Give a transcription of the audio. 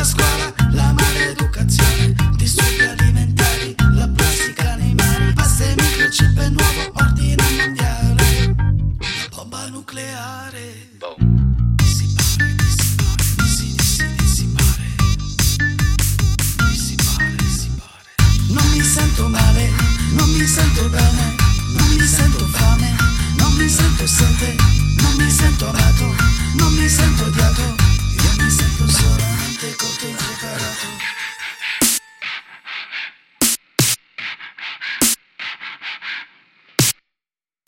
la scuola, la maleducazione, disturbi alimentari, la plastica nei mari, pasta e microchip e nuovo ordine mondiale, la bomba nucleare. Non mi sento male, non mi sento bene, non mi sento fame, non mi sento sete, non mi sento amato, non mi sento diavolo.